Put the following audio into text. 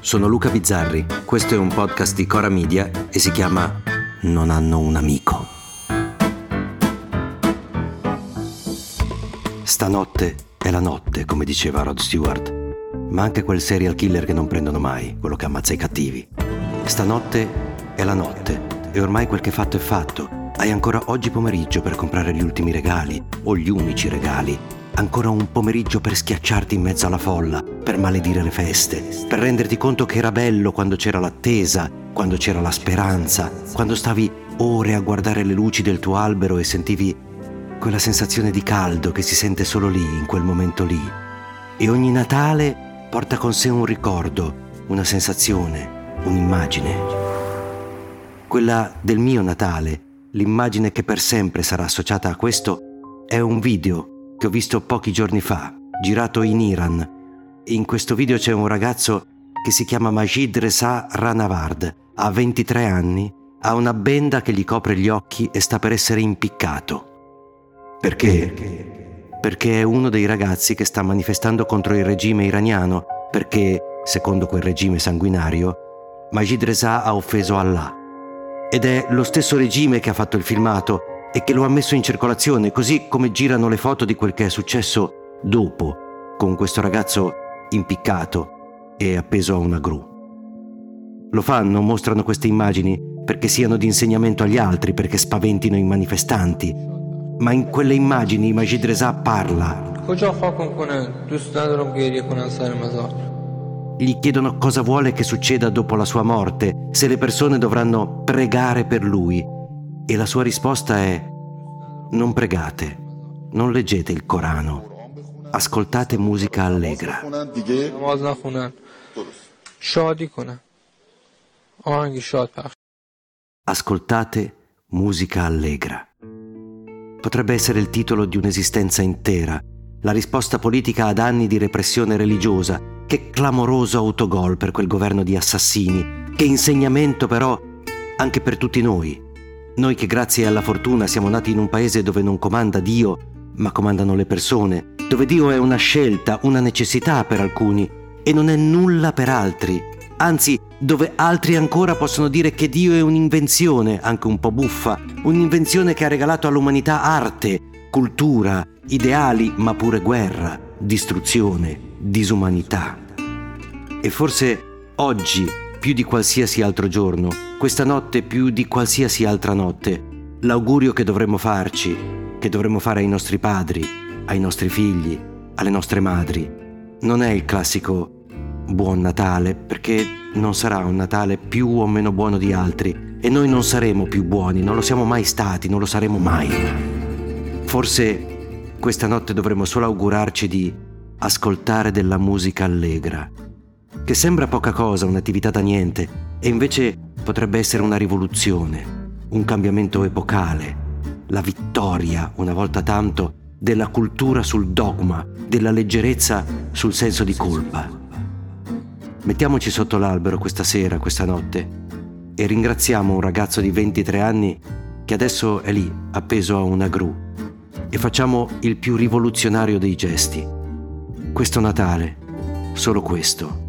sono Luca Bizzarri, questo è un podcast di Cora Media e si chiama Non hanno un amico. Stanotte è la notte, come diceva Rod Stewart, ma anche quel serial killer che non prendono mai, quello che ammazza i cattivi. Stanotte è la notte e ormai quel che fatto è fatto. Hai ancora oggi pomeriggio per comprare gli ultimi regali o gli unici regali ancora un pomeriggio per schiacciarti in mezzo alla folla, per maledire le feste, per renderti conto che era bello quando c'era l'attesa, quando c'era la speranza, quando stavi ore a guardare le luci del tuo albero e sentivi quella sensazione di caldo che si sente solo lì, in quel momento lì. E ogni Natale porta con sé un ricordo, una sensazione, un'immagine. Quella del mio Natale, l'immagine che per sempre sarà associata a questo, è un video che ho visto pochi giorni fa, girato in Iran. In questo video c'è un ragazzo che si chiama Majid Reza Ranavard, ha 23 anni, ha una benda che gli copre gli occhi e sta per essere impiccato. Perché? Perché è uno dei ragazzi che sta manifestando contro il regime iraniano, perché, secondo quel regime sanguinario, Majid Reza ha offeso Allah. Ed è lo stesso regime che ha fatto il filmato e che lo ha messo in circolazione, così come girano le foto di quel che è successo dopo, con questo ragazzo impiccato e appeso a una gru. Lo fanno, mostrano queste immagini perché siano di insegnamento agli altri, perché spaventino i manifestanti. Ma in quelle immagini Majid Reza parla. Gli chiedono cosa vuole che succeda dopo la sua morte, se le persone dovranno pregare per lui e la sua risposta è non pregate, non leggete il Corano, ascoltate musica allegra. Ascoltate musica allegra. Potrebbe essere il titolo di un'esistenza intera, la risposta politica ad anni di repressione religiosa. Che clamoroso autogol per quel governo di assassini. Che insegnamento però anche per tutti noi, noi che grazie alla fortuna siamo nati in un paese dove non comanda Dio, ma comandano le persone, dove Dio è una scelta, una necessità per alcuni e non è nulla per altri, anzi dove altri ancora possono dire che Dio è un'invenzione, anche un po' buffa, un'invenzione che ha regalato all'umanità arte, cultura, ideali, ma pure guerra, distruzione, disumanità. E forse oggi più di qualsiasi altro giorno, questa notte più di qualsiasi altra notte, l'augurio che dovremmo farci, che dovremmo fare ai nostri padri, ai nostri figli, alle nostre madri, non è il classico buon Natale, perché non sarà un Natale più o meno buono di altri e noi non saremo più buoni, non lo siamo mai stati, non lo saremo mai. Forse questa notte dovremmo solo augurarci di ascoltare della musica allegra che sembra poca cosa, un'attività da niente, e invece potrebbe essere una rivoluzione, un cambiamento epocale, la vittoria, una volta tanto, della cultura sul dogma, della leggerezza sul senso di colpa. Mettiamoci sotto l'albero questa sera, questa notte, e ringraziamo un ragazzo di 23 anni che adesso è lì, appeso a una gru, e facciamo il più rivoluzionario dei gesti. Questo Natale, solo questo